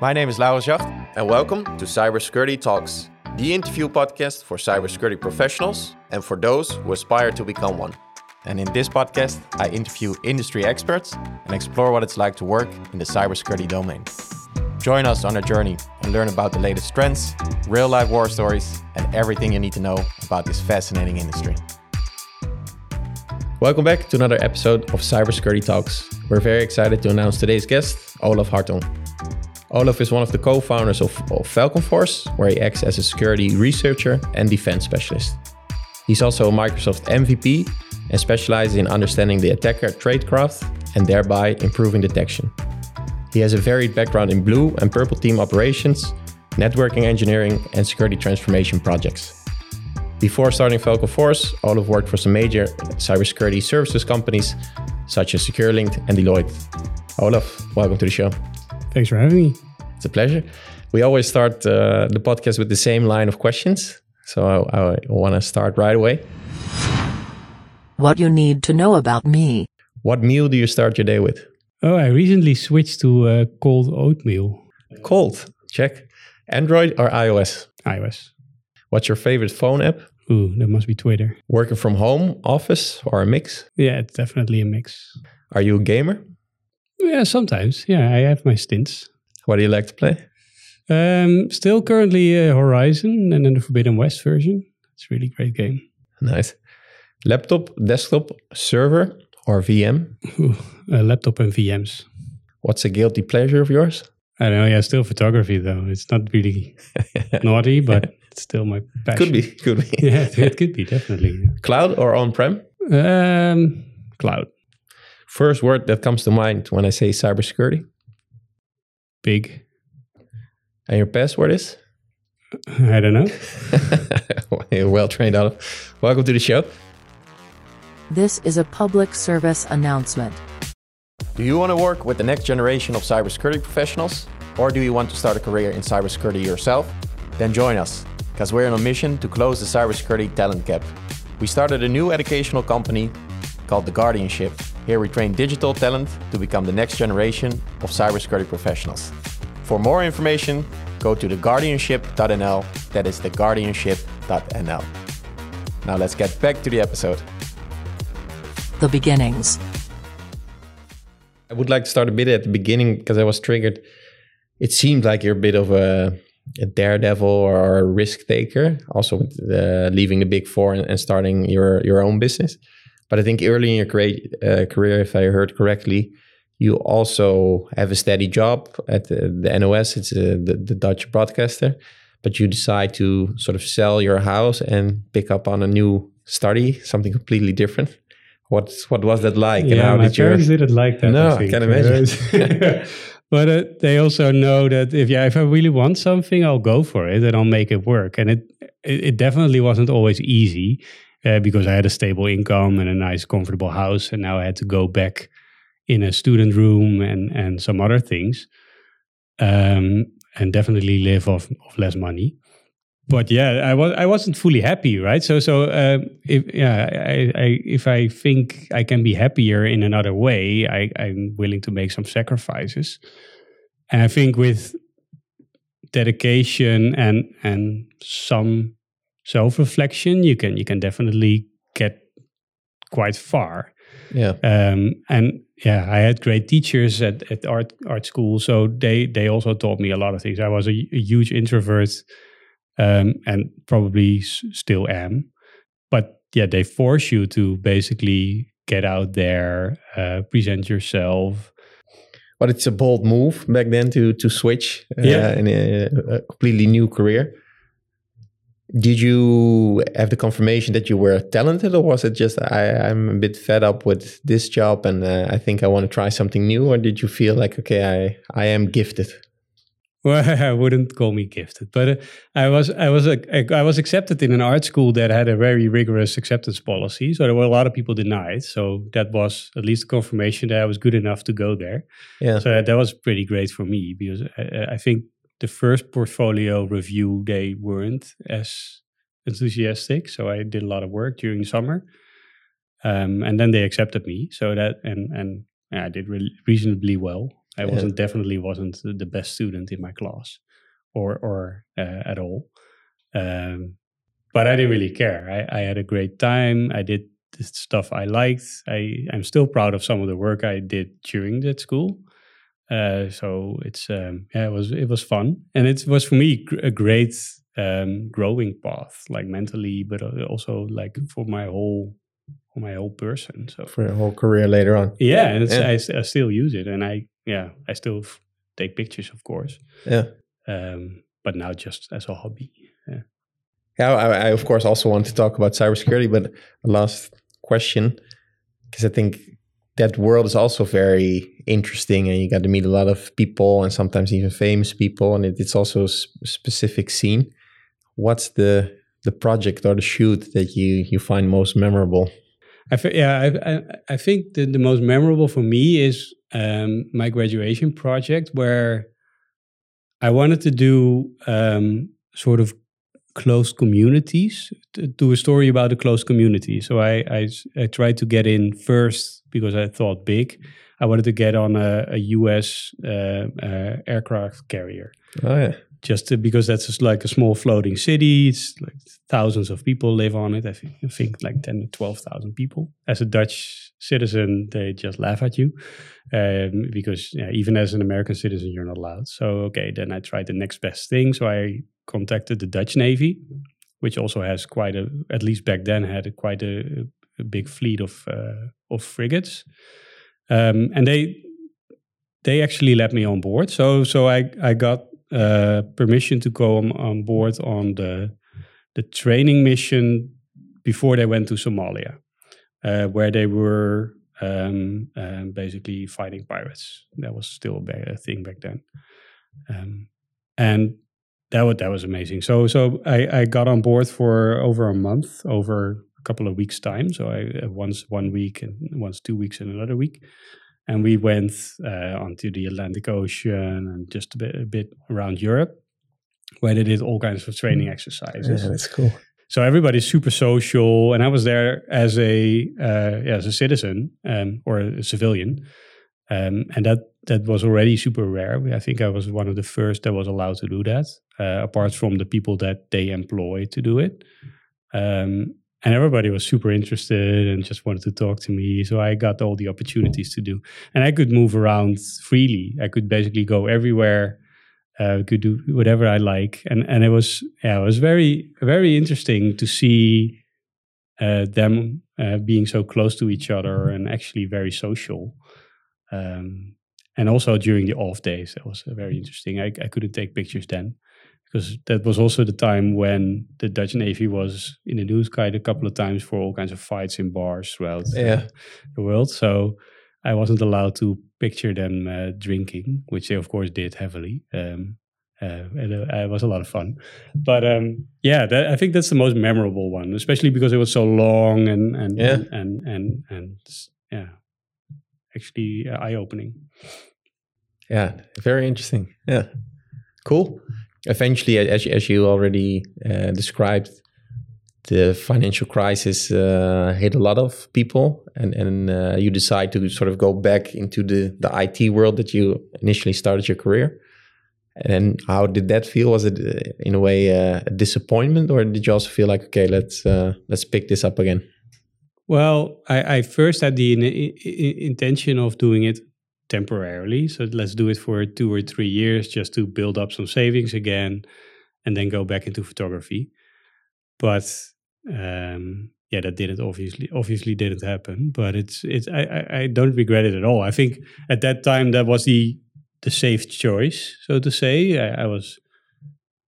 My name is Laurens Jacht, and welcome to Cybersecurity Talks, the interview podcast for cybersecurity professionals and for those who aspire to become one. And in this podcast, I interview industry experts and explore what it's like to work in the cybersecurity domain. Join us on a journey and learn about the latest trends, real life war stories, and everything you need to know about this fascinating industry. Welcome back to another episode of Cybersecurity Talks. We're very excited to announce today's guest, Olaf Hartong. Olaf is one of the co founders of, of Falcon Force, where he acts as a security researcher and defense specialist. He's also a Microsoft MVP and specializes in understanding the attacker tradecraft and thereby improving detection. He has a varied background in blue and purple team operations, networking engineering, and security transformation projects. Before starting Falcon Force, Olaf worked for some major cybersecurity services companies such as SecureLink and Deloitte. Olaf, welcome to the show. Thanks for having me. It's a pleasure. We always start uh, the podcast with the same line of questions. So I, I want to start right away. What you need to know about me. What meal do you start your day with? Oh, I recently switched to uh, cold oatmeal. Cold. Check. Android or iOS? iOS. What's your favorite phone app? Ooh, that must be Twitter. Working from home, office, or a mix? Yeah, it's definitely a mix. Are you a gamer? Yeah, sometimes. Yeah, I have my stints. What do you like to play? Um, still currently uh, Horizon and then the Forbidden West version. It's a really great game. Nice. Laptop, desktop, server, or VM? Ooh, uh, laptop and VMs. What's a guilty pleasure of yours? I don't know. Yeah, still photography though. It's not really naughty, but it's still my passion. Could be, could be. yeah, it could be definitely. Cloud or on-prem? Um, cloud. First word that comes to mind when I say cybersecurity? Big. And your password is? I don't know. Well trained out. Welcome to the show. This is a public service announcement. Do you want to work with the next generation of cybersecurity professionals? Or do you want to start a career in cybersecurity yourself? Then join us, because we're on a mission to close the cybersecurity talent gap. We started a new educational company called The Guardianship. Here we train digital talent to become the next generation of cybersecurity professionals. For more information, go to theguardianship.nl. That is theguardianship.nl. Now let's get back to the episode. The beginnings. I would like to start a bit at the beginning because I was triggered. It seemed like you're a bit of a, a daredevil or a risk taker, also with the, leaving the big four and, and, starting your your own business. But I think early in your career, uh, career, if I heard correctly, you also have a steady job at the, the NOS. It's uh, the, the Dutch broadcaster, but you decide to sort of sell your house and pick up on a new study, something completely different. What what was that like? Yeah, and how my did parents your... didn't like that. No, I, I can imagine. but uh, they also know that if yeah, if I really want something, I'll go for it and I'll make it work. And it it, it definitely wasn't always easy uh, because I had a stable income and a nice, comfortable house, and now I had to go back in a student room and and some other things, um, and definitely live off of less money but yeah, I was I wasn't fully happy, right? So so uh, if yeah, I, I, if I think I can be happier in another way, I, I'm willing to make some sacrifices. And I think with dedication and and some self reflection, you can you can definitely get quite far. Yeah. Um, and yeah, I had great teachers at, at art art school, so they they also taught me a lot of things. I was a, a huge introvert um, and probably s- still am. But yeah, they force you to basically get out there, uh, present yourself. But it's a bold move back then to to switch uh, yeah. in a, a completely new career. Did you have the confirmation that you were talented, or was it just I, I'm a bit fed up with this job and uh, I think I want to try something new? Or did you feel like okay, I I am gifted? Well, I wouldn't call me gifted, but uh, I was I was a, I was accepted in an art school that had a very rigorous acceptance policy. So there were a lot of people denied. So that was at least a confirmation that I was good enough to go there. Yeah. So that was pretty great for me because I, I think the first portfolio review they weren't as enthusiastic. So I did a lot of work during summer, um, and then they accepted me. So that and and yeah, I did re- reasonably well. I Yeah. wasn't definitely wasn't the best student in my class, or or uh, at all. Um, but I didn't really care. I, I had a great time. I did the stuff I liked. I I'm still proud of some of the work I did during that school. Uh, so it's um, yeah, it was it was fun, and it was for me gr- a great um, growing path, like mentally, but uh, also like for my whole for my whole person. So For your whole career later on. yeah, and it's, Yeah. I, I still use it, and I yeah I still f- take pictures, of course, Yeah. um, but now just as a hobby. Yeah. Yeah, I, I of course also want to talk about cybersecurity, but last question, because I think that world is also very interesting, and you got to meet a lot of people, and sometimes even famous people, and it, it's also a specific scene. What's the the project or the shoot that you you find most memorable? I yeah, I, I, I think the, the most memorable for me is um, my graduation project where I wanted to do um, sort of closed communities, to do a story about a closed community. So I, I i tried to get in first because I thought big. I wanted to get on a, a US uh, uh, aircraft carrier Oh yeah, just to, because that's just like a small floating city. It's like thousands of people live on it. I think, I think like 10 to 12,000 people. As a Dutch citizen, they just laugh at you um, because yeah, even as an American citizen, you're not allowed. So, okay, then I tried the next best thing. So I contacted the Dutch Navy, which also has quite a, at least back then, had a, quite a, a big fleet of, uh, of frigates. Um, and they, they actually let me on board. So, so I, I got uh, permission to go on, on board on the the training mission before they went to Somalia, uh, where they were um, um, basically fighting pirates. That was still a, thing back then, um, and that was that was amazing. So so I, I got on board for over a month, over couple of weeks time. So I uh, once one week and once two weeks and another week and we went uh, onto the Atlantic Ocean and just a bit, a bit around Europe, where they did all kinds of training exercises. yeah, that's cool. So everybody's super social, and I was there as a uh, yeah, as a citizen um, or a civilian, um, and that that was already super rare. I think I was one of the first that was allowed to do that, uh, apart from the people that they employ to do it. Um, and everybody was super interested and just wanted to talk to me. So I got all the opportunities to do, and I could move around freely. I could basically go everywhere. Uh, could do whatever I like, and and it was yeah, it was very very interesting to see uh, them uh, being so close to each other and actually very social. Um, and also during the off days, that was very interesting. I, I couldn't take pictures then because that was also the time when the Dutch Navy was in the news quite a couple of times for all kinds of fights in bars throughout Yeah. the world. So I wasn't allowed to picture them uh, drinking, which they of course did heavily. Um, uh, and, uh, it was a lot of fun, but um, yeah, that, I think that's the most memorable one, especially because it was so long and and Yeah. and, and and and yeah, actually uh, eye opening. Yeah, very interesting. Yeah, cool. Eventually, as as you already uh, described, the financial crisis uh, hit a lot of people, and and uh, you decide to sort of go back into the the IT world that you initially started your career. And how did that feel? Was it uh, in a way uh, a disappointment, or did you also feel like, okay, let's uh, let's pick this up again? Well, I, I first had the in, i- intention of doing it temporarily. So let's do it for two or three years just to build up some savings again and then go back into photography. But um, yeah, that didn't obviously obviously didn't happen. But it's it's I, I, I don't regret it at all. I think at that time that was the the safe choice, so to say. I, I was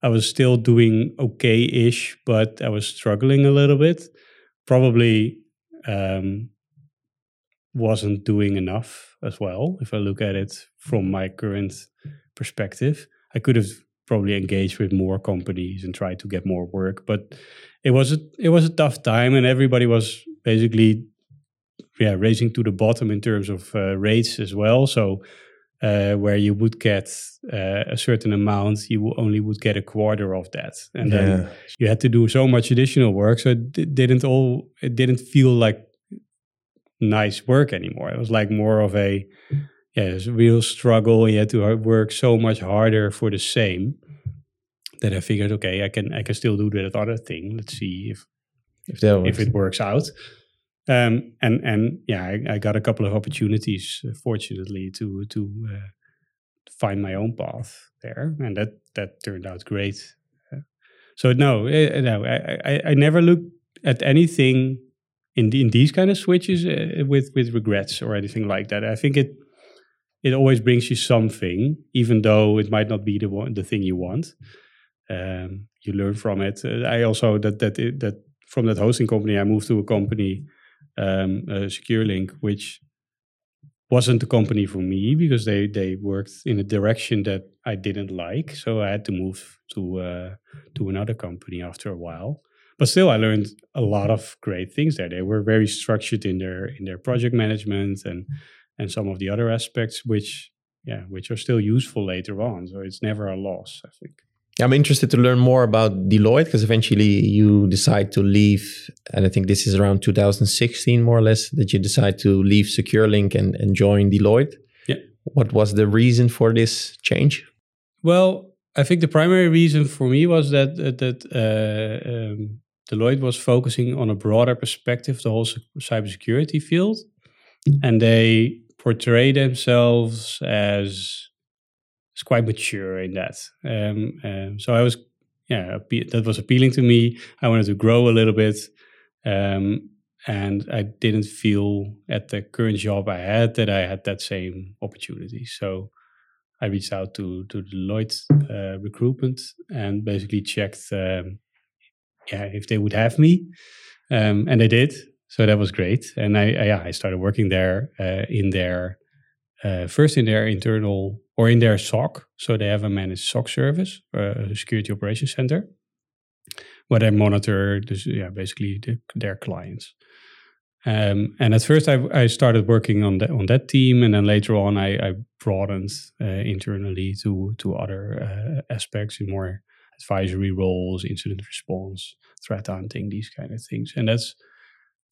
I was still doing okay-ish, but I was struggling a little bit. Probably um, wasn't doing enough as well. If I look at it from my current perspective, I could have probably engaged with more companies and tried to get more work, but it was a it was a tough time, and everybody was basically yeah racing to the bottom in terms of uh, rates as well. So. Uh, where you would get uh, a certain amount, you only would get a quarter of that, and then you had to do so much additional work so it di- didn't all it didn't feel like nice work anymore it was like more of a yeah, it's a real struggle. You had to work so much harder for the same that I figured, okay, I can I can still do that other thing. Let's see if If that if it works out. Um, and and yeah, I, I got a couple of opportunities, uh, fortunately, to to uh, find my own path there, and that that turned out great. Uh, so no, uh, no, I, I I never look at anything in the, in these kind of switches uh, with with regrets or anything like that. I think it it always brings you something, even though it might not be the one the thing you want. Um, you learn from it. Uh, I also that that that from that hosting company, I moved to a company, um, uh, SecureLink, which wasn't the company for me because they they worked in a direction that I didn't like. So I had to move to uh, to another company after a while. But still, I learned a lot of great things there. They were very structured in their in their project management and and some of the other aspects, which yeah, which are still useful later on. So it's never a loss, I think. I'm interested to learn more about Deloitte because eventually you decide to leave, and I think this is around 2016, more or less, that you decide to leave SecureLink and, and join Deloitte. Yeah. What was the reason for this change? Well, I think the primary reason for me was that that, that uh, um, Deloitte was focusing on a broader perspective, the whole cybersecurity field, and they portray themselves as, as quite mature in that. Um, um, so I was, yeah, that was appealing to me. I wanted to grow a little bit, um, and I didn't feel at the current job I had that I had that same opportunity. So. I reached out to to Deloitte uh, recruitment and basically checked, um, yeah, if they would have me, um, and they did. So that was great, and I, I yeah I started working there uh, in their uh, first in their internal or in their SOC. So they have a managed SOC service, uh, security operations center, where they monitor this, yeah basically the, their clients. Um, and at first, I, I started working on that on that team, and then later on, I, I broadened uh, internally to to other uh, aspects in more advisory roles, incident response, threat hunting, these kind of things. And that's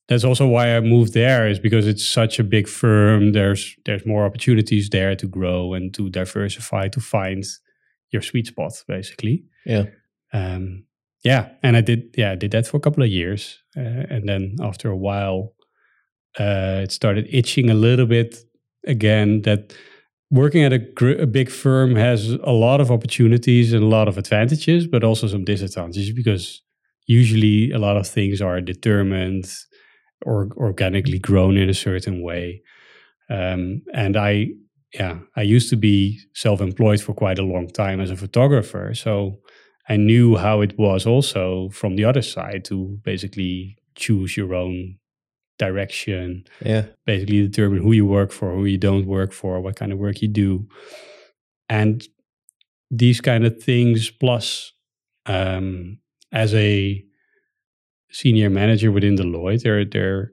that's also why I moved there, is because it's such a big firm. There's there's more opportunities there to grow and to diversify to find your sweet spot, basically. Yeah. Um, yeah, and I did yeah I did that for a couple of years, uh, and then after a while uh, it started itching a little bit again that working at a, gr- a big firm has a lot of opportunities and a lot of advantages, but also some disadvantages because usually a lot of things are determined or organically grown in a certain way. Um, and I, yeah, I used to be self-employed for quite a long time as a photographer, so I knew how it was also from the other side to basically choose your own direction, Yeah. basically determine who you work for, who you don't work for, what kind of work you do. And these kind of things, plus um, as a senior manager within Deloitte, there, there,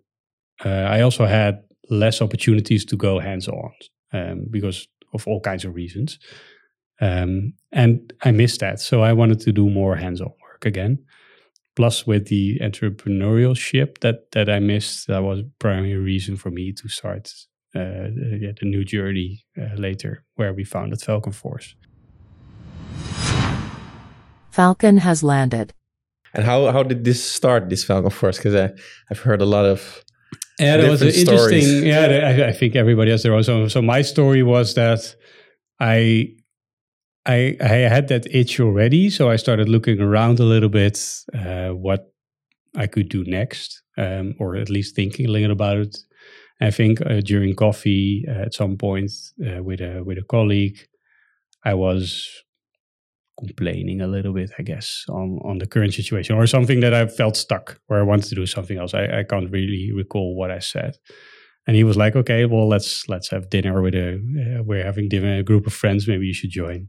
uh, I also had less opportunities to go hands on um, because of all kinds of reasons. Um, and I missed that. So I wanted to do more hands on work again plus with the entrepreneurship that that I missed, that was primary reason for me to start uh, yeah, the new journey uh, later, where we founded Falcon Force. Falcon has landed. And how, how did this start, this Falcon Force? Because I've heard a lot of Yeah, that was an Different stories. interesting. Yeah, I, I think everybody has their own. So, so my story was that I, I, I had that itch already, so I started looking around a little bit, uh, what I could do next, um, or at least thinking a little about it. I think uh, during coffee uh, at some point uh, with a with a colleague, I was complaining a little bit, I guess, on on the current situation or something that I felt stuck where I wanted to do something else. I, I can't really recall what I said. And he was like, "Okay, well, let's let's have dinner with a uh, we're having dinner a group of friends. Maybe you should join."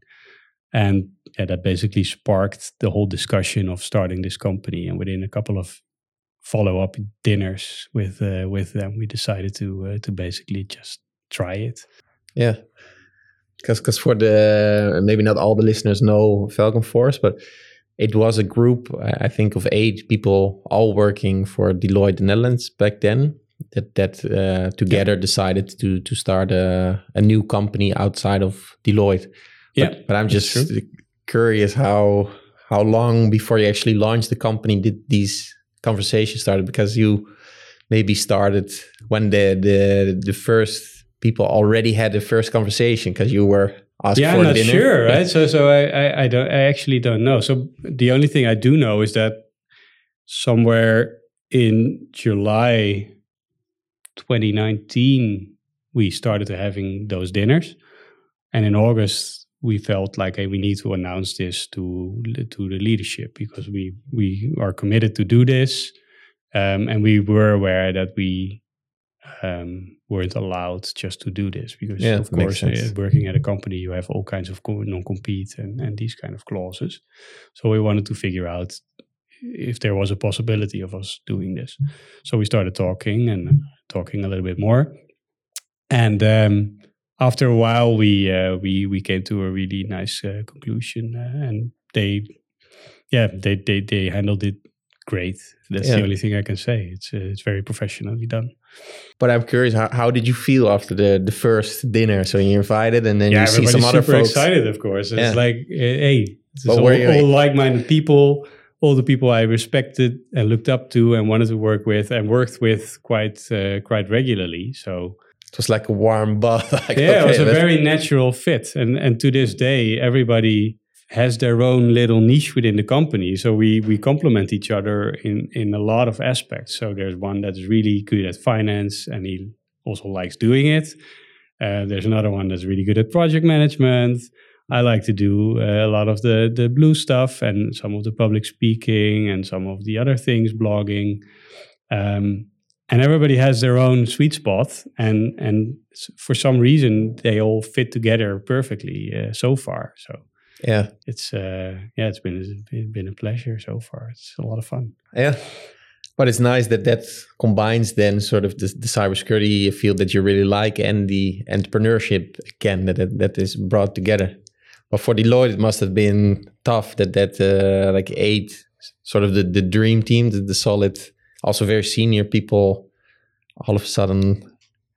And yeah, that basically sparked the whole discussion of starting this company. And within a couple of follow up dinners with uh, with them, we decided to uh, to basically just try it. Yeah. Because because for the, maybe not all the listeners know Falcon Force, but it was a group, I think, of eight people all working for Deloitte Netherlands back then. that that uh, together decided to to start a, a new company outside of Deloitte. Yeah, but, but I'm just curious how how long before you actually launched the company did these conversations started because you maybe started when the the the first people already had the first conversation because you were asked yeah, for I'm not dinner. sure, right? So, so I, I, I don't, I actually don't know. So the only thing I do know is that somewhere in July 2019 we started having those dinners, and in August we felt like hey, we need to announce this to to the leadership because we we are committed to do this, um, and we were aware that we um, weren't allowed just to do this because Yeah, of course uh, working at a company you have all kinds of non-compete and, and these kind of clauses. So we wanted to figure out if there was a possibility of us doing this. So we started talking and talking a little bit more. And um, after a while we uh, we we came to a really nice uh, conclusion uh, and they yeah they they they handled it great that's Yeah. the only thing i can say it's uh, it's very professionally done But I'm curious, how, how did you feel after the the first dinner? So you invited, and then yeah, you see some other super folks. excited, of course. It's Yeah. like, uh, hey, But all, all like-minded people, all the people I respected and looked up to and wanted to work with and worked with quite uh, quite regularly. So It was like a warm bath. like, yeah, it was a very natural fit. And and to this day, everybody has their own little niche within the company. So we we complement each other in in a lot of aspects. So there's one that's really good at finance, and he also likes doing it. Uh, there's another one that's really good at project management. I like to do uh, a lot of the the blue stuff and some of the public speaking and some of the other things, blogging. Um, and everybody has their own sweet spot, and and for some reason they all fit together perfectly uh, so far. So yeah, it's uh, yeah, it's been it's been a pleasure so far. It's a lot of fun. yeah. But it's nice that that combines then sort of the, the cybersecurity field that you really like and the entrepreneurship again that that, is brought together. But for Deloitte, it must have been tough that that uh, like eight sort of the, the dream team, the, the solid, also very senior people, all of a sudden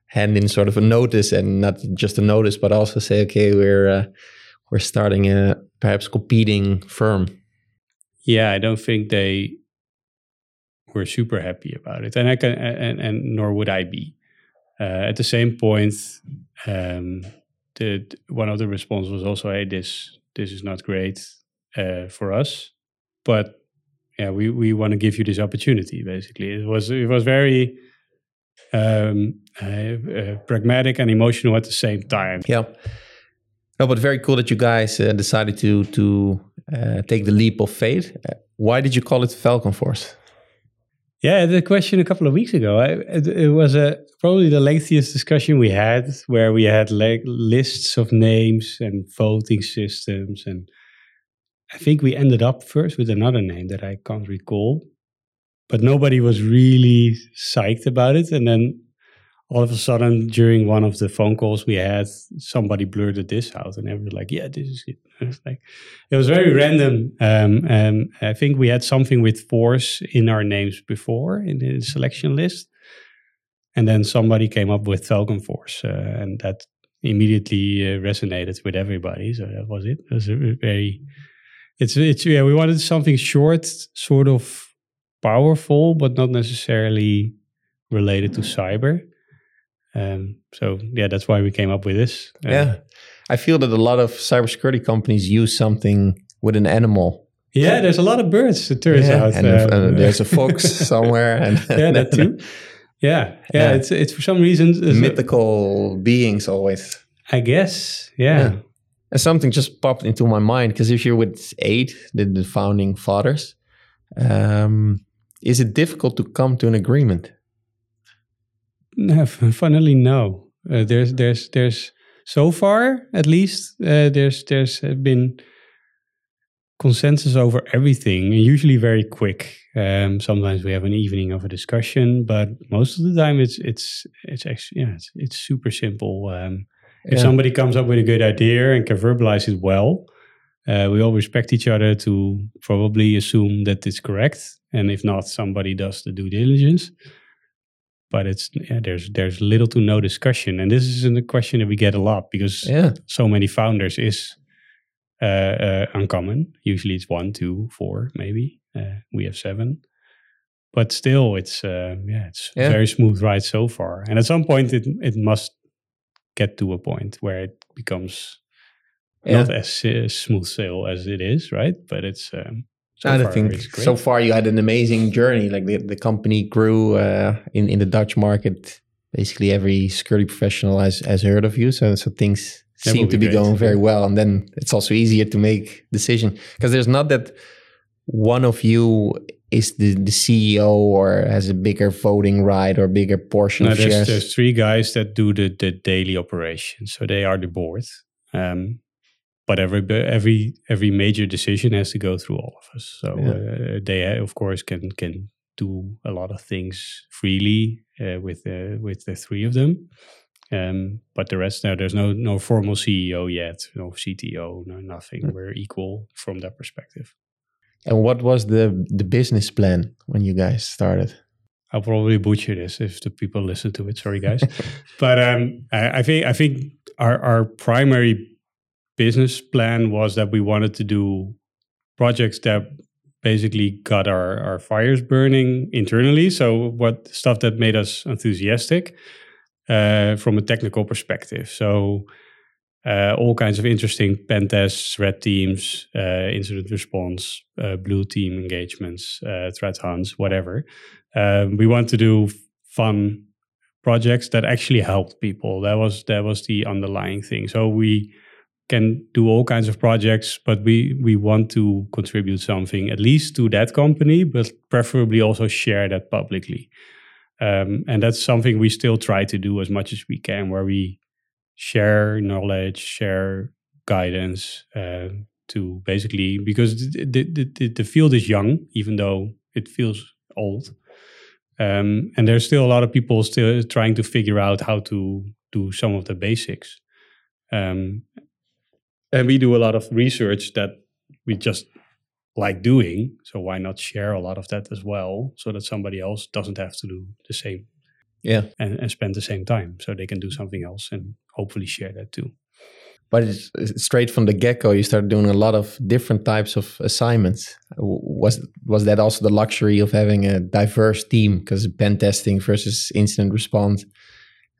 hand in sort of a notice and not just a notice, but also say, okay, we're uh, we're starting a perhaps competing firm. Yeah, I don't think they were super happy about it, and I can and and nor would I be. Uh, at the same point, um, the one of the responses was also, "Hey, this this is not great uh, for us, but yeah, we we want to give you this opportunity." Basically, it was it was very um, uh, uh, pragmatic and emotional at the same time. Yeah. No, but very cool that you guys uh, decided to to uh, take the leap of faith. Uh, why did you call it Falcon Force? Yeah, the question a couple of weeks ago. I, it, it was a probably the lengthiest discussion we had, where we had like lists of names and voting systems, and I think we ended up first with another name that I can't recall, but nobody was really psyched about it. And then all of a sudden, during one of the phone calls we had, somebody blurted this out, and everyone was like, "Yeah, this is it." It was like it was very random. Um, um, I think we had something with force in our names before in the selection list, and then somebody came up with Falcon Force, uh, and that immediately uh, resonated with everybody. So that was it. It was a very. It's it's yeah. We wanted something short, sort of powerful, but not necessarily related to cyber. Um, so yeah, that's why we came up with this. Uh, yeah, I feel that a lot of cybersecurity companies use something with an animal. Yeah, there's a lot of birds. It turns Yeah, out, and Um, there's a fox somewhere, and yeah, that too. Yeah, yeah. Yeah. It's it's for some reason. it's a- mythical beings always. I guess. Yeah. Yeah. And something just popped into my mind because if you're with eight, the, the founding fathers, um, is it difficult to come to an agreement? No, f- funnily, no. Uh, there's there's there's so far at least uh, there's there's uh, been consensus over everything. Usually very quick. Um, sometimes we have an evening of a discussion, but most of the time it's it's it's actually yeah it's it's super simple. Um, if Yeah. somebody comes up with a good idea and can verbalize it well, uh, we all respect each other to probably assume that it's correct. And if not, somebody does the due diligence. but it's yeah, there's there's little to no discussion, and this is a question that we get a lot because Yeah. so many founders is uh, uh, uncommon. Usually it's one, two, four, maybe. Uh, we have seven, but still, it's uh, yeah, it's Yeah. very smooth ride so far. And at some point, it it must get to a point where it becomes Yeah. not as uh, smooth sail as it is, right? But it's um, so I far think so far you had an amazing journey. Like the, the company grew uh, in in the Dutch market. Basically, every security professional has has heard of you. So so things That seem would to be be great. going very well, and then it's also easier to make decision because there's not that one of you is the, the CEO or has a bigger voting right or bigger portion No, of there's, shares. there's three guys that do the, the daily operation, so they are the board. Um, but every every every major decision has to go through all of us. So Yeah. uh, they uh, of course can can do a lot of things freely uh, with the with the three of them. Um, but the rest now there's no no formal CEO yet, no CTO, no nothing. Mm. We're equal from that perspective. And what was the the business plan when you guys started? I'll probably butcher this if the people listen to it. Sorry, guys. but um, I, I think I think our our primary business plan was that we wanted to do projects that basically got our our fires burning internally. So what stuff that made us enthusiastic uh, from a technical perspective. So. Uh, all kinds of interesting pen tests, red teams, uh, incident response, uh, blue team engagements, threat hunts, whatever. Um, we want to do fun projects that actually helped people. That was that was the underlying thing. So we can do all kinds of projects but we we want to contribute something at least to that company but preferably also share that publicly. Um, and that's something we still try to do as much as we can where we share knowledge share guidance uh, to basically because the, the, the, the field is young even though it feels old. Um, and there's still a lot of people still trying to figure out how to do some of the basics. Um, and we do a lot of research that we just like doing so why not share a lot of that as well so that somebody else doesn't have to do the same Yeah, and, and spend the same time so they can do something else and hopefully share that too but it's, it's straight from the get go, you started doing a lot of different types of assignments. Was was that also the luxury of having a diverse team? Because pen testing versus incident response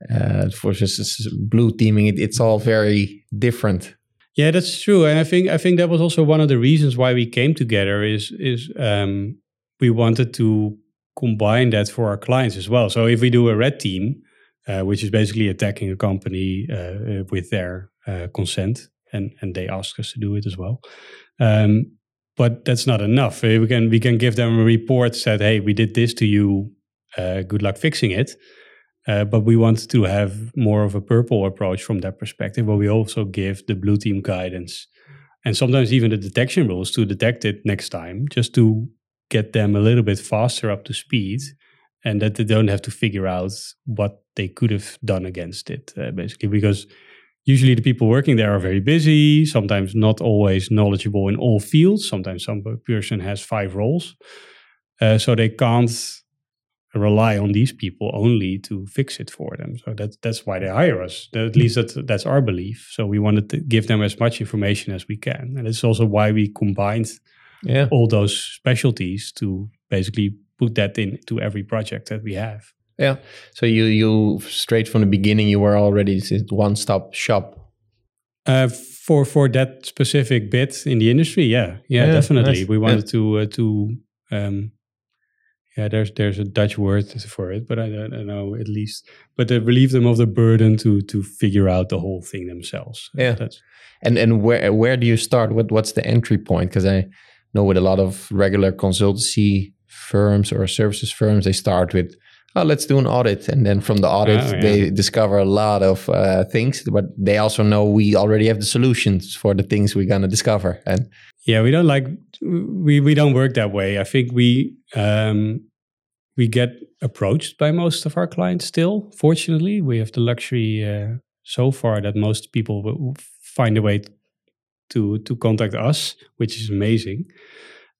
uh, versus blue teaming, it, it's all very different. Yeah, that's true, and I think I think that was also one of the reasons why we came together. Is is um, we wanted to combine that for our clients as well. So if we do a red team, uh, which is basically attacking a company uh, with their uh, consent, and and they ask us to do it as well. Um, but that's not enough. Uh, We can we can give them a report said, hey, we did this to you. Uh, good luck fixing it. Uh, but we want to have more of a purple approach from that perspective, where we also give the blue team guidance and sometimes even the detection rules to detect it next time, just to get them a little bit faster up to speed and that they don't have to figure out what they could have done against it, uh, basically. Because usually the people working there are very busy, sometimes not always knowledgeable in all fields. Sometimes some person has five roles. Uh, so they can't rely on these people only to fix it for them. So that's that's why they hire us. At least that's that's our belief. So we wanted to give them as much information as we can, and it's also why we combined Yeah. all those specialties to basically put that into every project that we have. Yeah. So you you straight from the beginning you were already this one stop shop. Uh, for for that specific bit in the industry, yeah, yeah, Yeah, definitely. nice. We wanted to uh, to um, yeah. There's there's a Dutch word for it, but I don't, I don't know at least. But to relieve them of the burden to to figure out the whole thing themselves. Yeah. that's And and where where do you start? What what's the entry point? Because I know with a lot of regular consultancy firms or services firms, they start with, oh, let's do an audit, and then from the audit Oh, yeah. they discover a lot of uh, things, but they also know we already have the solutions for the things we're gonna discover. And Yeah, we don't like we we don't work that way. I think we um we get approached by most of our clients still. Fortunately, we have the luxury uh, so far that most people will find a way to to contact us, which is amazing.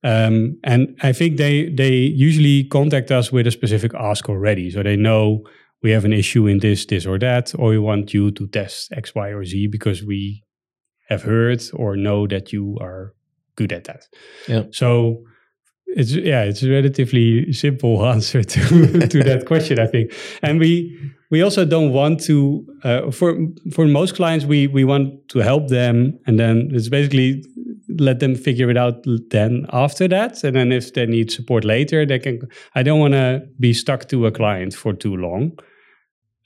Um, and I think they they usually contact us with a specific ask already, so they know we have an issue in this, this or that, or we want you to test X, Y, or Z because we have heard or know that you are good at that. Yeah. So it's yeah, it's a relatively simple answer to to that question, I think. And we we also don't want to uh, for for most clients we we want to help them, and then it's basically let them figure it out then after that and then if they need support later they can i don't want to be stuck to a client for too long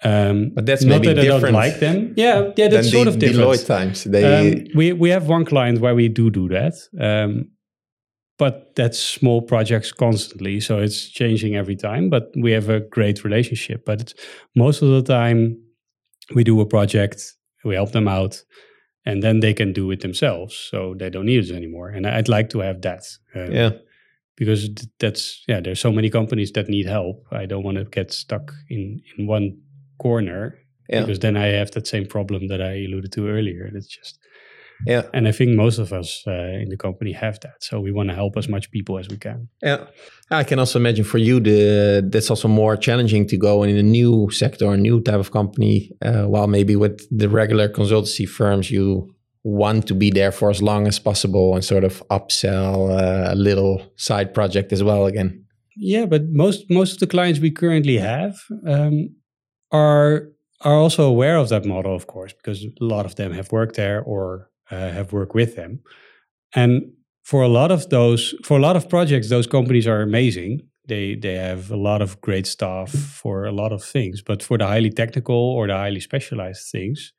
um, but that's not maybe that different. I don't like them. Yeah, yeah, that's sort of different. Deloitte times. They um, we we have one client where we do do that, um, but that's small projects constantly, so it's changing every time. But we have a great relationship. But most of the time, we do a project, we help them out, and then they can do it themselves, so they don't need us anymore. And I'd like to have that. Um, yeah because that's yeah there's so many companies that need help i don't want to get stuck in in one corner yeah. because then I have that same problem that I alluded to earlier. It's just yeah, and I think most of us uh, in the company have that. So we want to help as much people as we can. Yeah, I can also imagine for you the that's also more challenging to go in a new sector, a new type of company. Uh, while maybe with the regular consultancy firms, you want to be there for as long as possible and sort of upsell uh, a little side project as well again. Yeah, but most most of the clients we currently have um, are are also aware of that model, of course, because a lot of them have worked there or uh, have worked with them. And for a lot of those, for a lot of projects, those companies are amazing. They they have a lot of great stuff for a lot of things. But for the highly technical or the highly specialized things,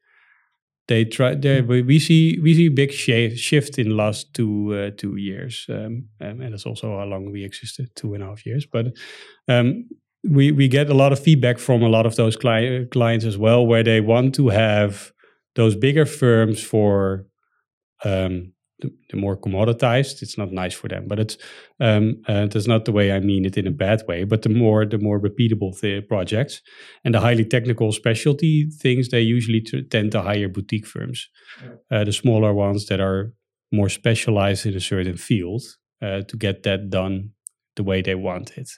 they try. They, we see we see big sh- shift in the last two uh, two years, um, um, and that's also how long we existed, two and a half years. But um, we we get a lot of feedback from a lot of those cli- clients as well, where they want to have those bigger firms for um, the, the, more commoditized. It's not nice for them, but it's um, uh, that's not the way I mean it in a bad way. But the more the more repeatable th- projects and the highly technical specialty things, they usually t- tend to hire boutique firms. Yeah. Uh, the smaller ones that are more specialized in a certain field uh, to get that done the way they want it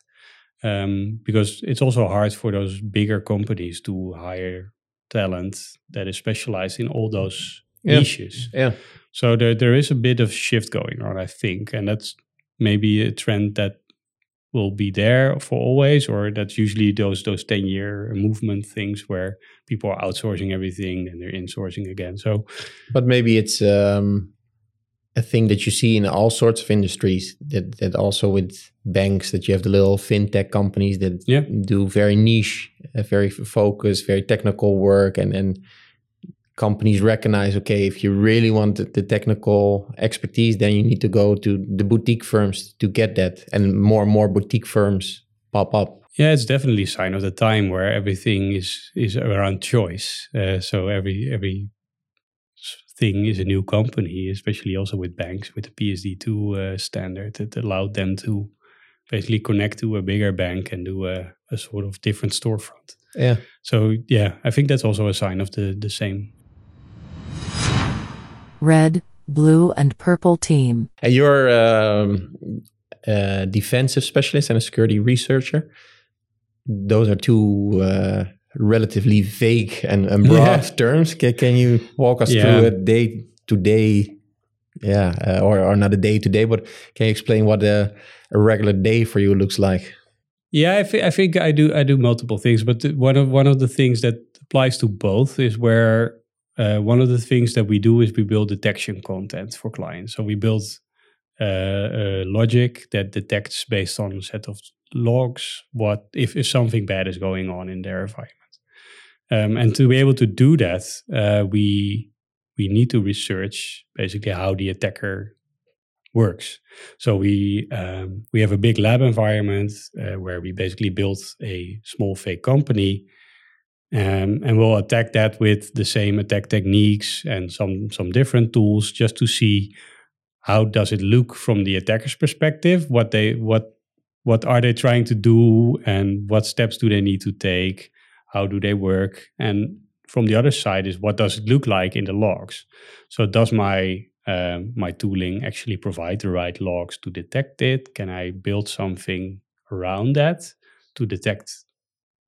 um, because it's also hard for those bigger companies to hire talent that is specialized in all those yeah. niches. Yeah. So there there is a bit of shift going on, I think, and that's maybe a trend that will be there for always, or that's usually those those ten year movement things where people are outsourcing everything and they're insourcing again. So, but maybe it's um, a thing that you see in all sorts of industries that that also with banks that you have the little fintech companies that yeah. do very niche uh, very focused very technical work and and companies recognize okay if you really want the technical expertise then you need to go to the boutique firms to get that and more and more boutique firms pop up yeah it's definitely a sign of the time where everything is is around choice uh, so every every thing is a new company, especially also with banks with the PSD2 uh, standard that allowed them to basically connect to a bigger bank and do a, a, sort of different storefront. Yeah. So yeah, I think that's also a sign of the the same. Red, blue, and purple team. And you're um, a defensive specialist and a security researcher. Those are two uh, relatively vague and, and broad yeah. terms. Can, can you walk us yeah. through a day to day? Yeah, uh, or, or not a day to day, but can you explain what a, a regular day for you looks like? Yeah, I, th- I think I do. I do multiple things, but one of one of the things that applies to both is where uh, one of the things that we do is we build detection content for clients. So we build uh, logic that detects based on a set of logs what if, if something bad is going on in their environment. Um, and to be able to do that, uh, we we need to research basically how the attacker works. So we um, we have a big lab environment uh, where we basically built a small fake company, um, and we'll attack that with the same attack techniques and some some different tools just to see how does it look from the attacker's perspective. What they what what are they trying to do, and what steps do they need to take how do they work and from the other side is what does it look like in the logs so does my um, my tooling actually provide the right logs to detect it? Can I build something around that to detect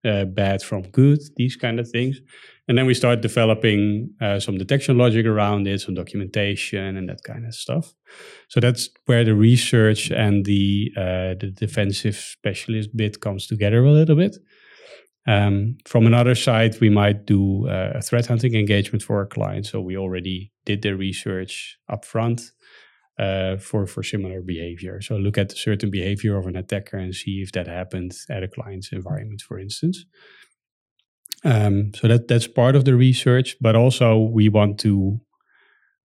uh, bad from good? These kind of things. And then we start developing uh, some detection logic around it, some documentation, and that kind of stuff. So that's where the research and the uh, the defensive specialist bit comes together a little bit. Um, from another side, we might do uh, a threat hunting engagement for our clients. So we already did the research upfront uh, for for similar behavior. So look at a certain behavior of an attacker and see if that happened at a client's environment, for instance. Um, so that that's part of the research, but also we want to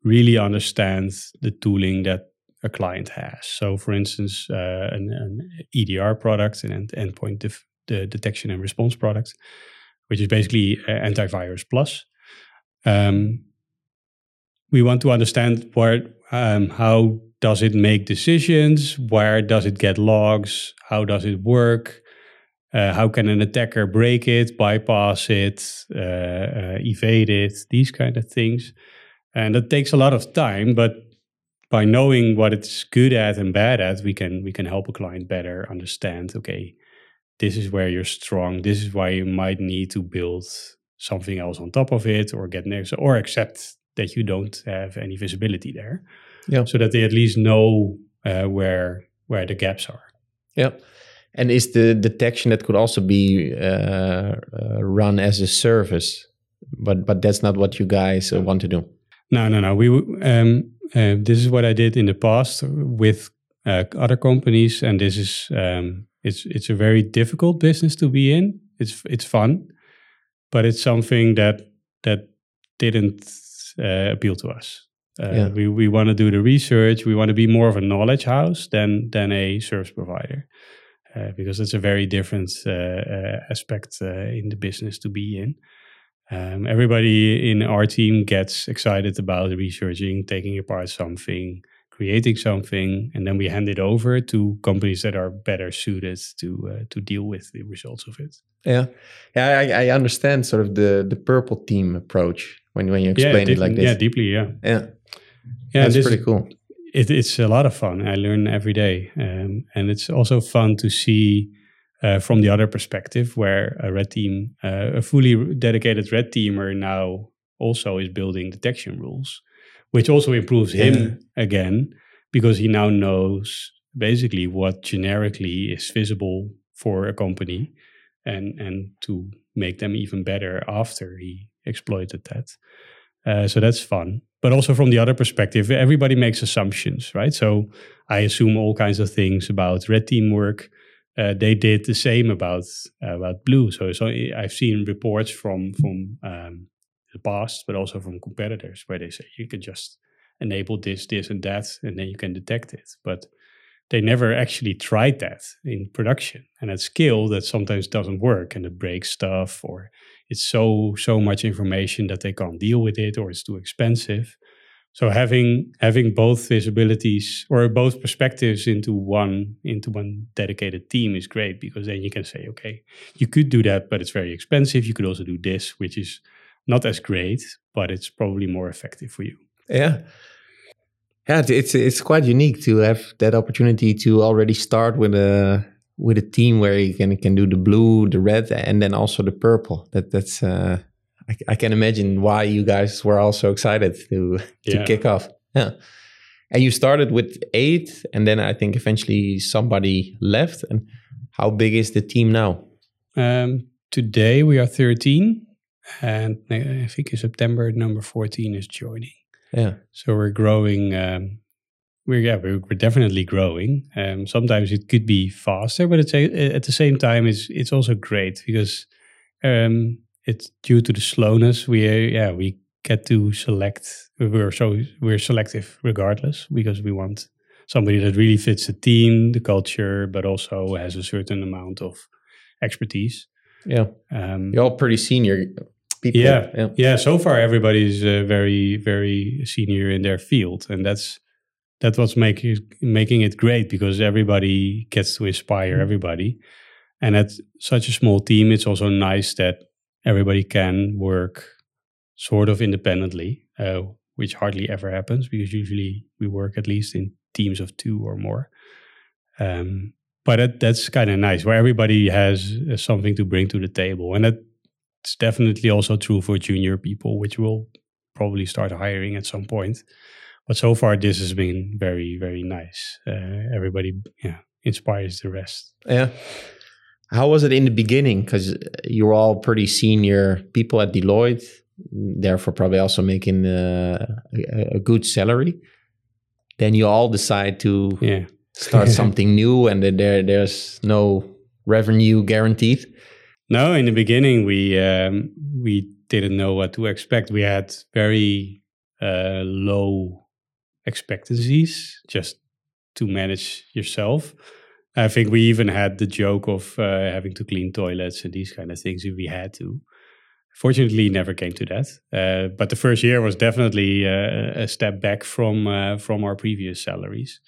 really understand the tooling that a client has. So, for instance, uh, an, an, EDR product, an endpoint def- the detection and response product, which is basically uh, antivirus plus. Um, we want to understand where, um, how does it make decisions, where does it get logs, how does it work, uh, how can an attacker break it, bypass it, uh, uh, evade it, these kind of things. And that takes a lot of time, but by knowing what it's good at and bad at, we can we can help a client better understand. Okay, this is where you're strong. This is why you might need to build something else on top of it, or get next, or accept that you don't have any visibility there. Yeah. So that they at least know uh, where where the gaps are. Yeah. And is the detection that could also be uh, uh, run as a service, but but that's not what you guys uh, want to do. No, no, no. We um, uh, this is what I did in the past with uh, other companies, and this is um, it's it's a very difficult business to be in. It's it's fun, but it's something that that didn't appeal to us. Yeah. We we want to do the research. We want to be more of a knowledge house than than a service provider. Uh, because it's a very different uh, uh, aspect in the business to be in. Um, everybody in our team gets excited about researching, taking apart something, creating something, and then we hand it over to companies that are better suited to uh, to deal with the results of it. Yeah, yeah, I, I, understand sort of the the purple team approach when when you explain yeah, it like this. Yeah, deeply. Yeah, yeah, yeah. That's pretty cool it, it's a lot of fun. I learn every day, um, and it's also fun to see uh, from the other perspective, where a red team, uh, a fully dedicated red teamer now also is building detection rules, which also improves yeah. him again because he now knows basically what generically is visible for a company, and and to make them even better after he exploited that. Uh, so that's fun but also from the other perspective, everybody makes assumptions, right? So I assume all kinds of things about red team work. Uh, they did the same about uh, about blue. So so I've seen reports from from um, the past, but also from competitors where they say you can just enable this, this, and that, and then you can detect it. But they never actually tried that in production, and at scale, that sometimes doesn't work, and it breaks stuff, or it's so so much information that they can't deal with it or it's too expensive. So having having both visibilities or both perspectives into one into one dedicated team is great because then you can say okay you could do that but it's very expensive. You could also do this which is not as great but it's probably more effective for you. Yeah yeah it's it's quite unique to have that opportunity to already start with a with a team where you can can do the blue, the red, and then also the purple. That that's uh, I, I can imagine why you guys were all so excited to to yeah. kick off. Yeah, and you started with eight, and then I think eventually somebody left. And how big is the team now? Um, today we are thirteen, and I think in September number fourteen is joining. Yeah, so we're growing. Um, we're yeah we're, we're definitely growing. Um, sometimes it could be faster, but it's a, at the same time it's it's also great because um, it's due to the slowness. We uh, yeah we get to select. We're so we're selective regardless because we want somebody that really fits the team, the culture, but also has a certain amount of expertise. Yeah, um, you're all pretty senior people. Yeah, yeah. yeah so far, everybody's uh, very very senior in their field, and that's that was making making it great because everybody gets to inspire mm-hmm. everybody and at such a small team it's also nice that everybody can work sort of independently uh, which hardly ever happens because usually we work at least in teams of two or more. Um, but that, that's kind of nice where everybody has uh, something to bring to the table. And that's definitely also true for junior people, which will probably start hiring at some point. But so far, this has been very, very nice. Uh, everybody yeah, inspires the rest. Yeah. How was it in the beginning? Because you were all pretty senior people at Deloitte, therefore probably also making uh, a, a, good salary. Then you all decide to yeah. start something new, and there there's no revenue guaranteed. No, in the beginning we um, we didn't know what to expect. We had very uh, low expectancies just to manage yourself. I think we even had the joke of uh, having to clean toilets and these kind of things if we had to. Fortunately, never came to that. Uh, but the first year was definitely uh, a step back from uh, from our previous salaries,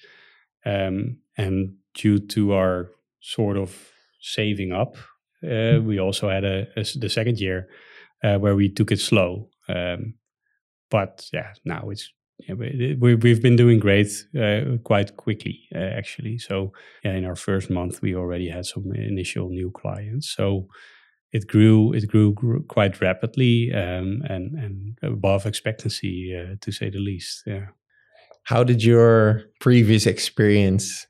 um, and due to our sort of saving up, uh, we also had a, a, the second year uh, where we took it slow. Um, but yeah, now it's yeah, we, we've been doing great uh, quite quickly uh, actually. So yeah, in our first month, we already had some initial new clients. So it grew, it grew, grew quite rapidly um, and and above expectancy uh, to say the least. Yeah. How did your previous experience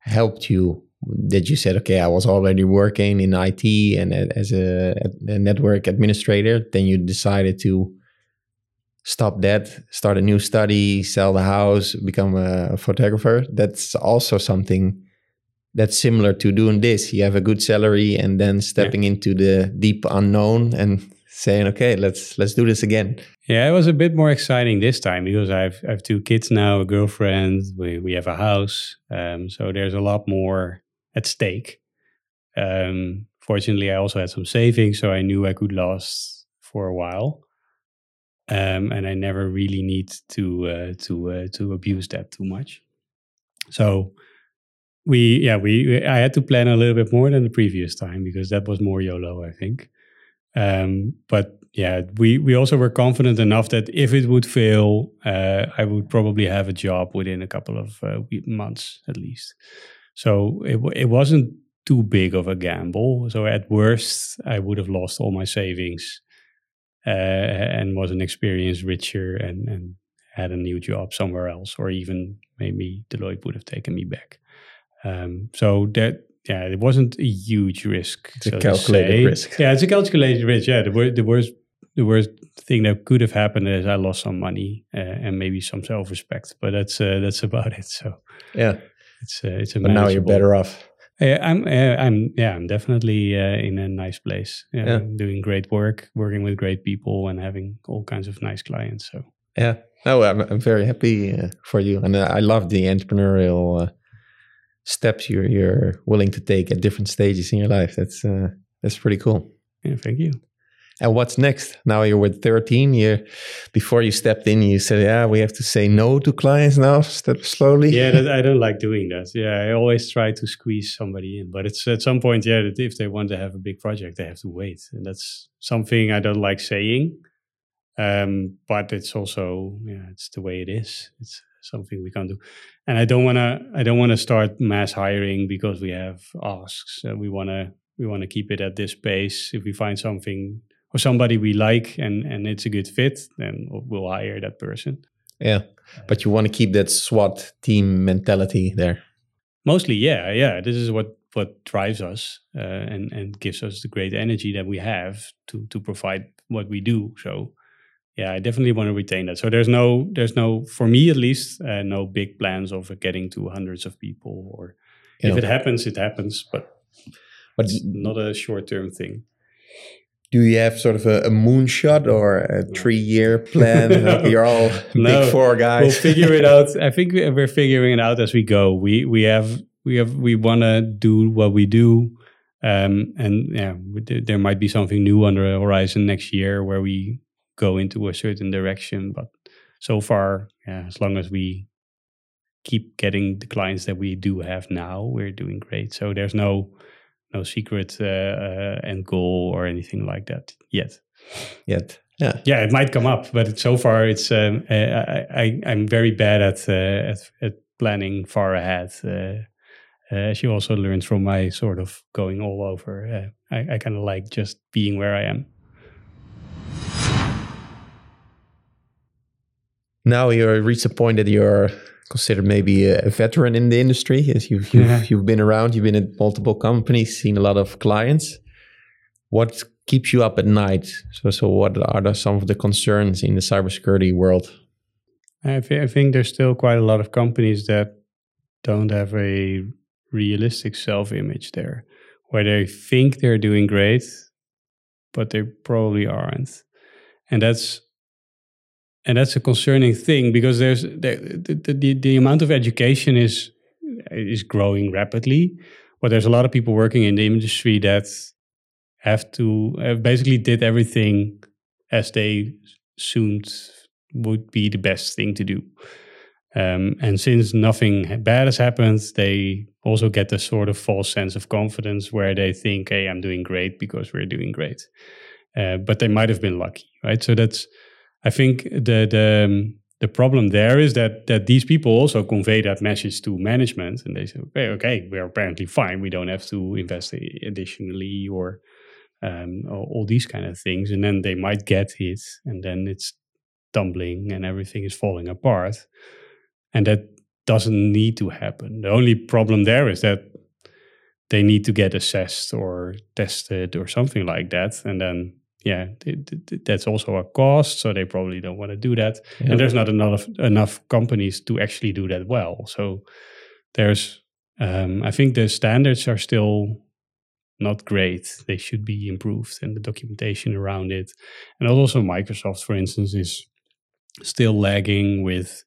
helped you? That you said, okay, I was already working in IT and as a, a network administrator. Then you decided to stop that, start a new study, sell the house, become a photographer. That's also something that's similar to doing this. You have a good salary and then stepping yeah. into the deep unknown and saying, "Okay, let's let's do this again." Yeah, it was a bit more exciting this time because I've I have two kids now, a girlfriend, we we have a house, um, so there's a lot more at stake. Um, fortunately, I also had some savings, so I knew I could last for a while um, and I never really need to uh, to uh, to abuse that too much. So we yeah we I had to plan a little bit more than the previous time because that was more YOLO I think. Um, but yeah, we we also were confident enough that if it would fail, uh, I would probably have a job within a couple of uh, months at least. So it it wasn't too big of a gamble. So at worst, I would have lost all my savings uh, and was an experienced richer and, and had a new job somewhere else, or even maybe Deloitte would have taken me back. Um, so that yeah, it wasn't a huge risk. It's so a calculated risk. Yeah, it's a calculated risk. Yeah, the, the worst the worst thing that could have happened is I lost some money uh, and maybe some self respect, but that's uh, that's about it. So yeah, it's uh, it's a. But now you're better off. Uh, I'm, uh, I'm, yeah, I'm definitely uh, in a nice place. Yeah, yeah. doing great work, working with great people, and having all kinds of nice clients. So yeah, no, I'm, I'm very happy uh, for you, and I love the entrepreneurial uh, steps you're you're willing to take at different stages in your life. That's that's pretty cool. Yeah, thank you. And what's next? Now you're with 13. You before you stepped in, you said, "Yeah, we have to say no to clients now, step slowly." Yeah, that, I don't like doing that. Yeah, I always try to squeeze somebody in, but it's at some point, yeah, that if they want to have a big project, they have to wait, and that's something I don't like saying. Um, but it's also, yeah, it's the way it is. It's something we can't do, and I don't want to. I don't want to start mass hiring because we have asks. We want to. We want to keep it at this pace. If we find something or somebody we like and and it's a good fit, then we'll, we'll hire that person. Yeah, but you want to keep that SWAT team mentality there. Mostly, yeah, yeah. This is what what drives us uh, and and gives us the great energy that we have to to provide what we do. So yeah, I definitely want to retain that. So there's no there's no for me at least uh, no big plans of getting to hundreds of people or you if know, it happens, it happens, but but not a short term thing do you have sort of a, a moonshot or a three-year plan? no. You're all no. big four guys. We'll figure it out. I think we're figuring it out as we go. We we have we have we want to do what we do, um, and yeah, there might be something new on the horizon next year where we go into a certain direction. But so far, yeah, as long as we keep getting the clients that we do have now, we're doing great. So there's no no secret uh, uh, end goal or anything like that yet. Yet. Yeah. Yeah, it might come up, but so far it's um, I, I I'm very bad at uh, at, at planning far ahead. Uh, uh, as also learned from my sort of going all over, uh, I, I kind of like just being where I am. Now you're reached a point that you're considered maybe a veteran in the industry. As you've you've, Yeah. you've been around, you've been at multiple companies, seen a lot of clients. What keeps you up at night? So, so what are the, some of the concerns in the cybersecurity world? I, thi- I think there's still quite a lot of companies that don't have a realistic self-image there, where they think they're doing great, but they probably aren't, and that's and that's a concerning thing because there's the the, the, the amount of education is is growing rapidly, but there's a lot of people working in the industry that have to uh, basically did everything as they assumed would be the best thing to do. Um, and since nothing bad has happened, they also get a sort of false sense of confidence where they think, "Hey, I'm doing great because we're doing great," uh, but they might have been lucky, right? So that's, I think the the um, the problem there is that that these people also convey that message to management, and they say, "Okay, okay, we're apparently fine. We don't have to invest additionally or." Um, all, all these kind of things, and then they might get hit, and then it's tumbling and everything is falling apart. And that doesn't need to happen. The only problem there is that they need to get assessed or tested or something like that. And then, yeah, th- th- th- that's also a cost. So they probably don't want to do that. And there's not enough enough companies to actually do that well. So there's, um, I think the standards are still not great. They should be improved, and the documentation around it. And also, Microsoft, for instance, is still lagging with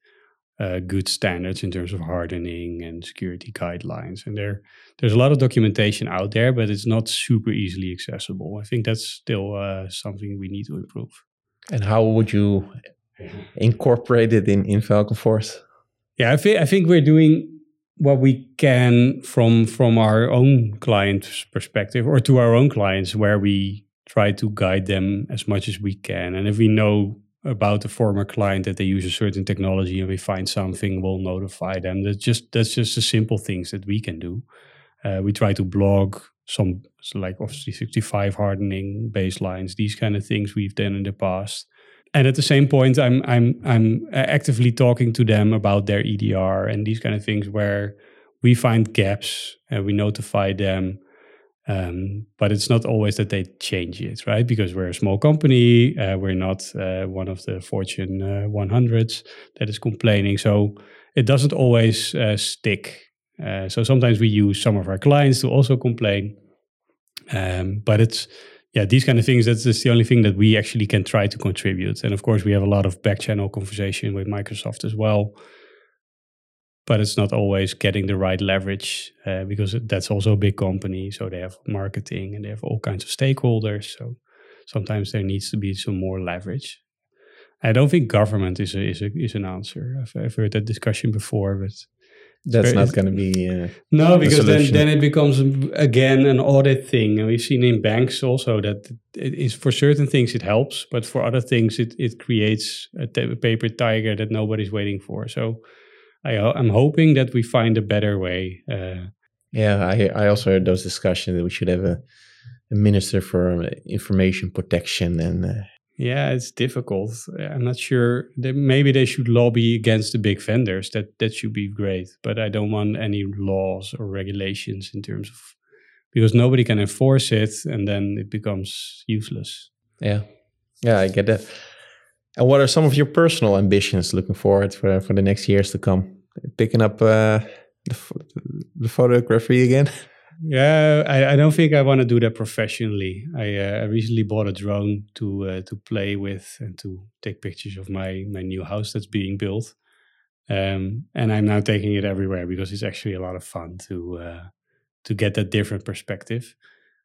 uh, good standards in terms of hardening and security guidelines. And there, there's a lot of documentation out there, but it's not super easily accessible. I think that's still uh, something we need to improve. And how would you incorporate it in, in Falcon Force? Yeah, I think I think we're doing what we can from from our own client's perspective or to our own clients where we try to guide them as much as we can. And if we know about a former client that they use a certain technology and we find something, we'll notify them. That's just that's just the simple things that we can do. Uh, we try to blog some so like Office 365 hardening baselines, these kind of things we've done in the past. And at the same point, I'm I'm I'm actively talking to them about their EDR and these kind of things where we find gaps and we notify them. Um, but it's not always that they change it, right? Because we're a small company, uh, we're not uh, one of the Fortune uh, 100s that is complaining. So it doesn't always uh, stick. Uh, so sometimes we use some of our clients to also complain. Um, but it's yeah, these kind of things. That's just the only thing that we actually can try to contribute. And of course, we have a lot of back channel conversation with Microsoft as well. But it's not always getting the right leverage uh, because that's also a big company. So they have marketing and they have all kinds of stakeholders. So sometimes there needs to be some more leverage. I don't think government is a, is a, is an answer. I've, I've heard that discussion before, but That's very- not going to be. Uh, no, the because then, then it becomes again an audit thing, and we've seen in banks also that it is for certain things it helps, but for other things it it creates a paper tiger that nobody's waiting for. So I I'm hoping that we find a better way. Uh, yeah, I I also heard those discussions that we should have a, a minister for uh, information protection and. Uh, yeah, it's difficult. I'm not sure. That maybe they should lobby against the big vendors. That that should be great. But I don't want any laws or regulations in terms of because nobody can enforce it, and then it becomes useless. Yeah, yeah, I get that. And what are some of your personal ambitions looking forward for for the next years to come? Picking up uh, the, the photography again. Yeah, I, I don't think I want to do that professionally. I, uh, I recently bought a drone to uh, to play with and to take pictures of my my new house that's being built. Um, and I'm now taking it everywhere because it's actually a lot of fun to uh, to get that different perspective.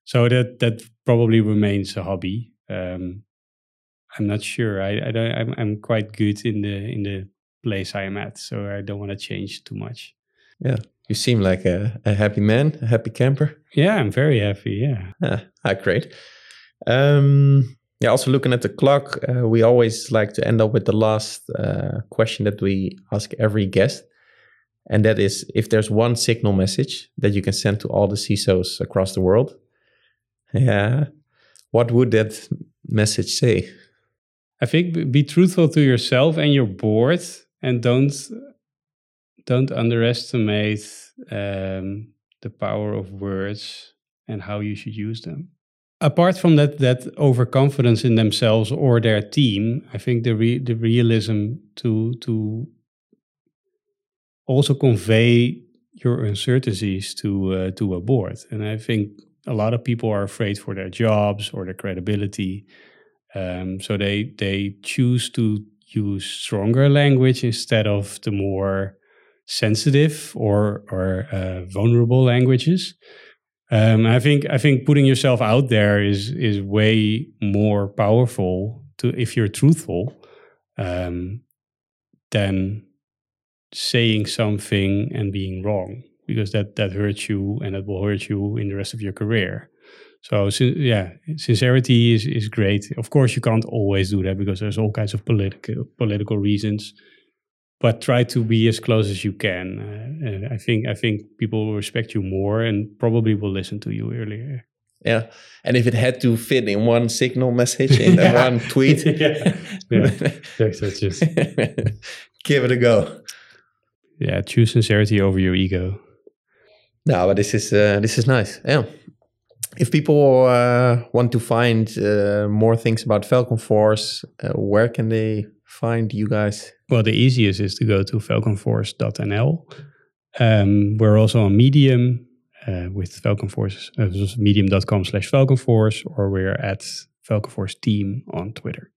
So that that probably remains a hobby. Um, I'm not sure. I, I don't, I'm I'm quite good in the in the place I am at, so I don't want to change too much. Yeah, you seem like a, a happy man, a happy camper. Yeah, I'm very happy. Yeah. Ah, ah, great. Um, Yeah, also looking at the clock, uh, we always like to end up with the last uh, question that we ask every guest. And that is if there's one signal message that you can send to all the CISOs across the world, yeah, what would that message say? I think be truthful to yourself and your board, and don't don't underestimate um, the power of words and how you should use them. Apart from that, that overconfidence in themselves or their team, I think the re- the realism to to also convey your uncertainties to uh, to a board, and I think a lot of people are afraid for their jobs or their credibility, um, so they they choose to use stronger language instead of the more sensitive or or uh, vulnerable languages. Um, I think I think putting yourself out there is is way more powerful to if you're truthful um, than saying something and being wrong because that that hurts you and it will hurt you in the rest of your career. So yeah, sincerity is is great. Of course, you can't always do that because there's all kinds of political political reasons but try to be as close as you can. Uh, I think I think people will respect you more and probably will listen to you earlier. Yeah, and if it had to fit in one signal message in yeah. one tweet, yeah, yeah. just give it a go. Yeah, choose sincerity over your ego. No, but this is uh, this is nice. Yeah. If people uh, want to find uh, more things about Falcon Force, uh, where can they find you guys? Well, the easiest is to go to falconforce.nl. Um, we're also on Medium uh, with Falcon Force, uh, medium.com slash falconforce, or we're at Falcon Force Team on Twitter.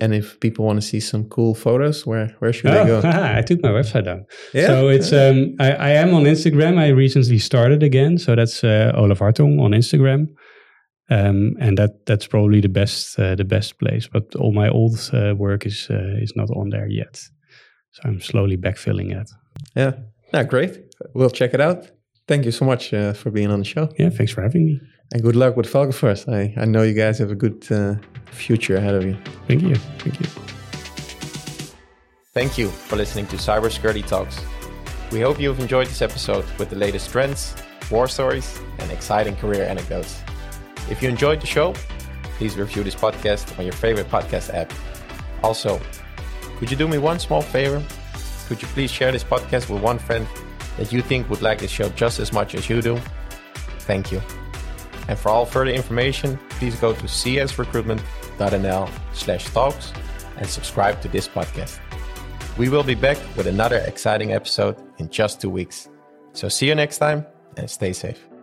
And if people want to see some cool photos, where where should oh, they go? I took my website down. Yeah. So it's um, I, I am on Instagram. I recently started again, so that's uh, Olaf Hartong on Instagram um, and that that's probably the best uh, the best place. But all my old uh, work is uh, is not on there yet, so I'm slowly backfilling it. Yeah, yeah, great. We'll check it out. Thank you so much uh, for being on the show. Yeah, thanks for having me. And good luck with Falcon Force. I, I know you guys have a good uh, future ahead of you. Thank you. Thank you. Thank you for listening to Cybersecurity Talks. We hope you've enjoyed this episode with the latest trends, war stories, and exciting career anecdotes. If you enjoyed the show, please review this podcast on your favorite podcast app. Also, could you do me one small favor? Could you please share this podcast with one friend that you think would like this show just as much as you do? Thank you. And for all further information, please go to csrecruitment.nl slash talks and subscribe to this podcast. We will be back with another exciting episode in just two weeks. So see you next time and stay safe.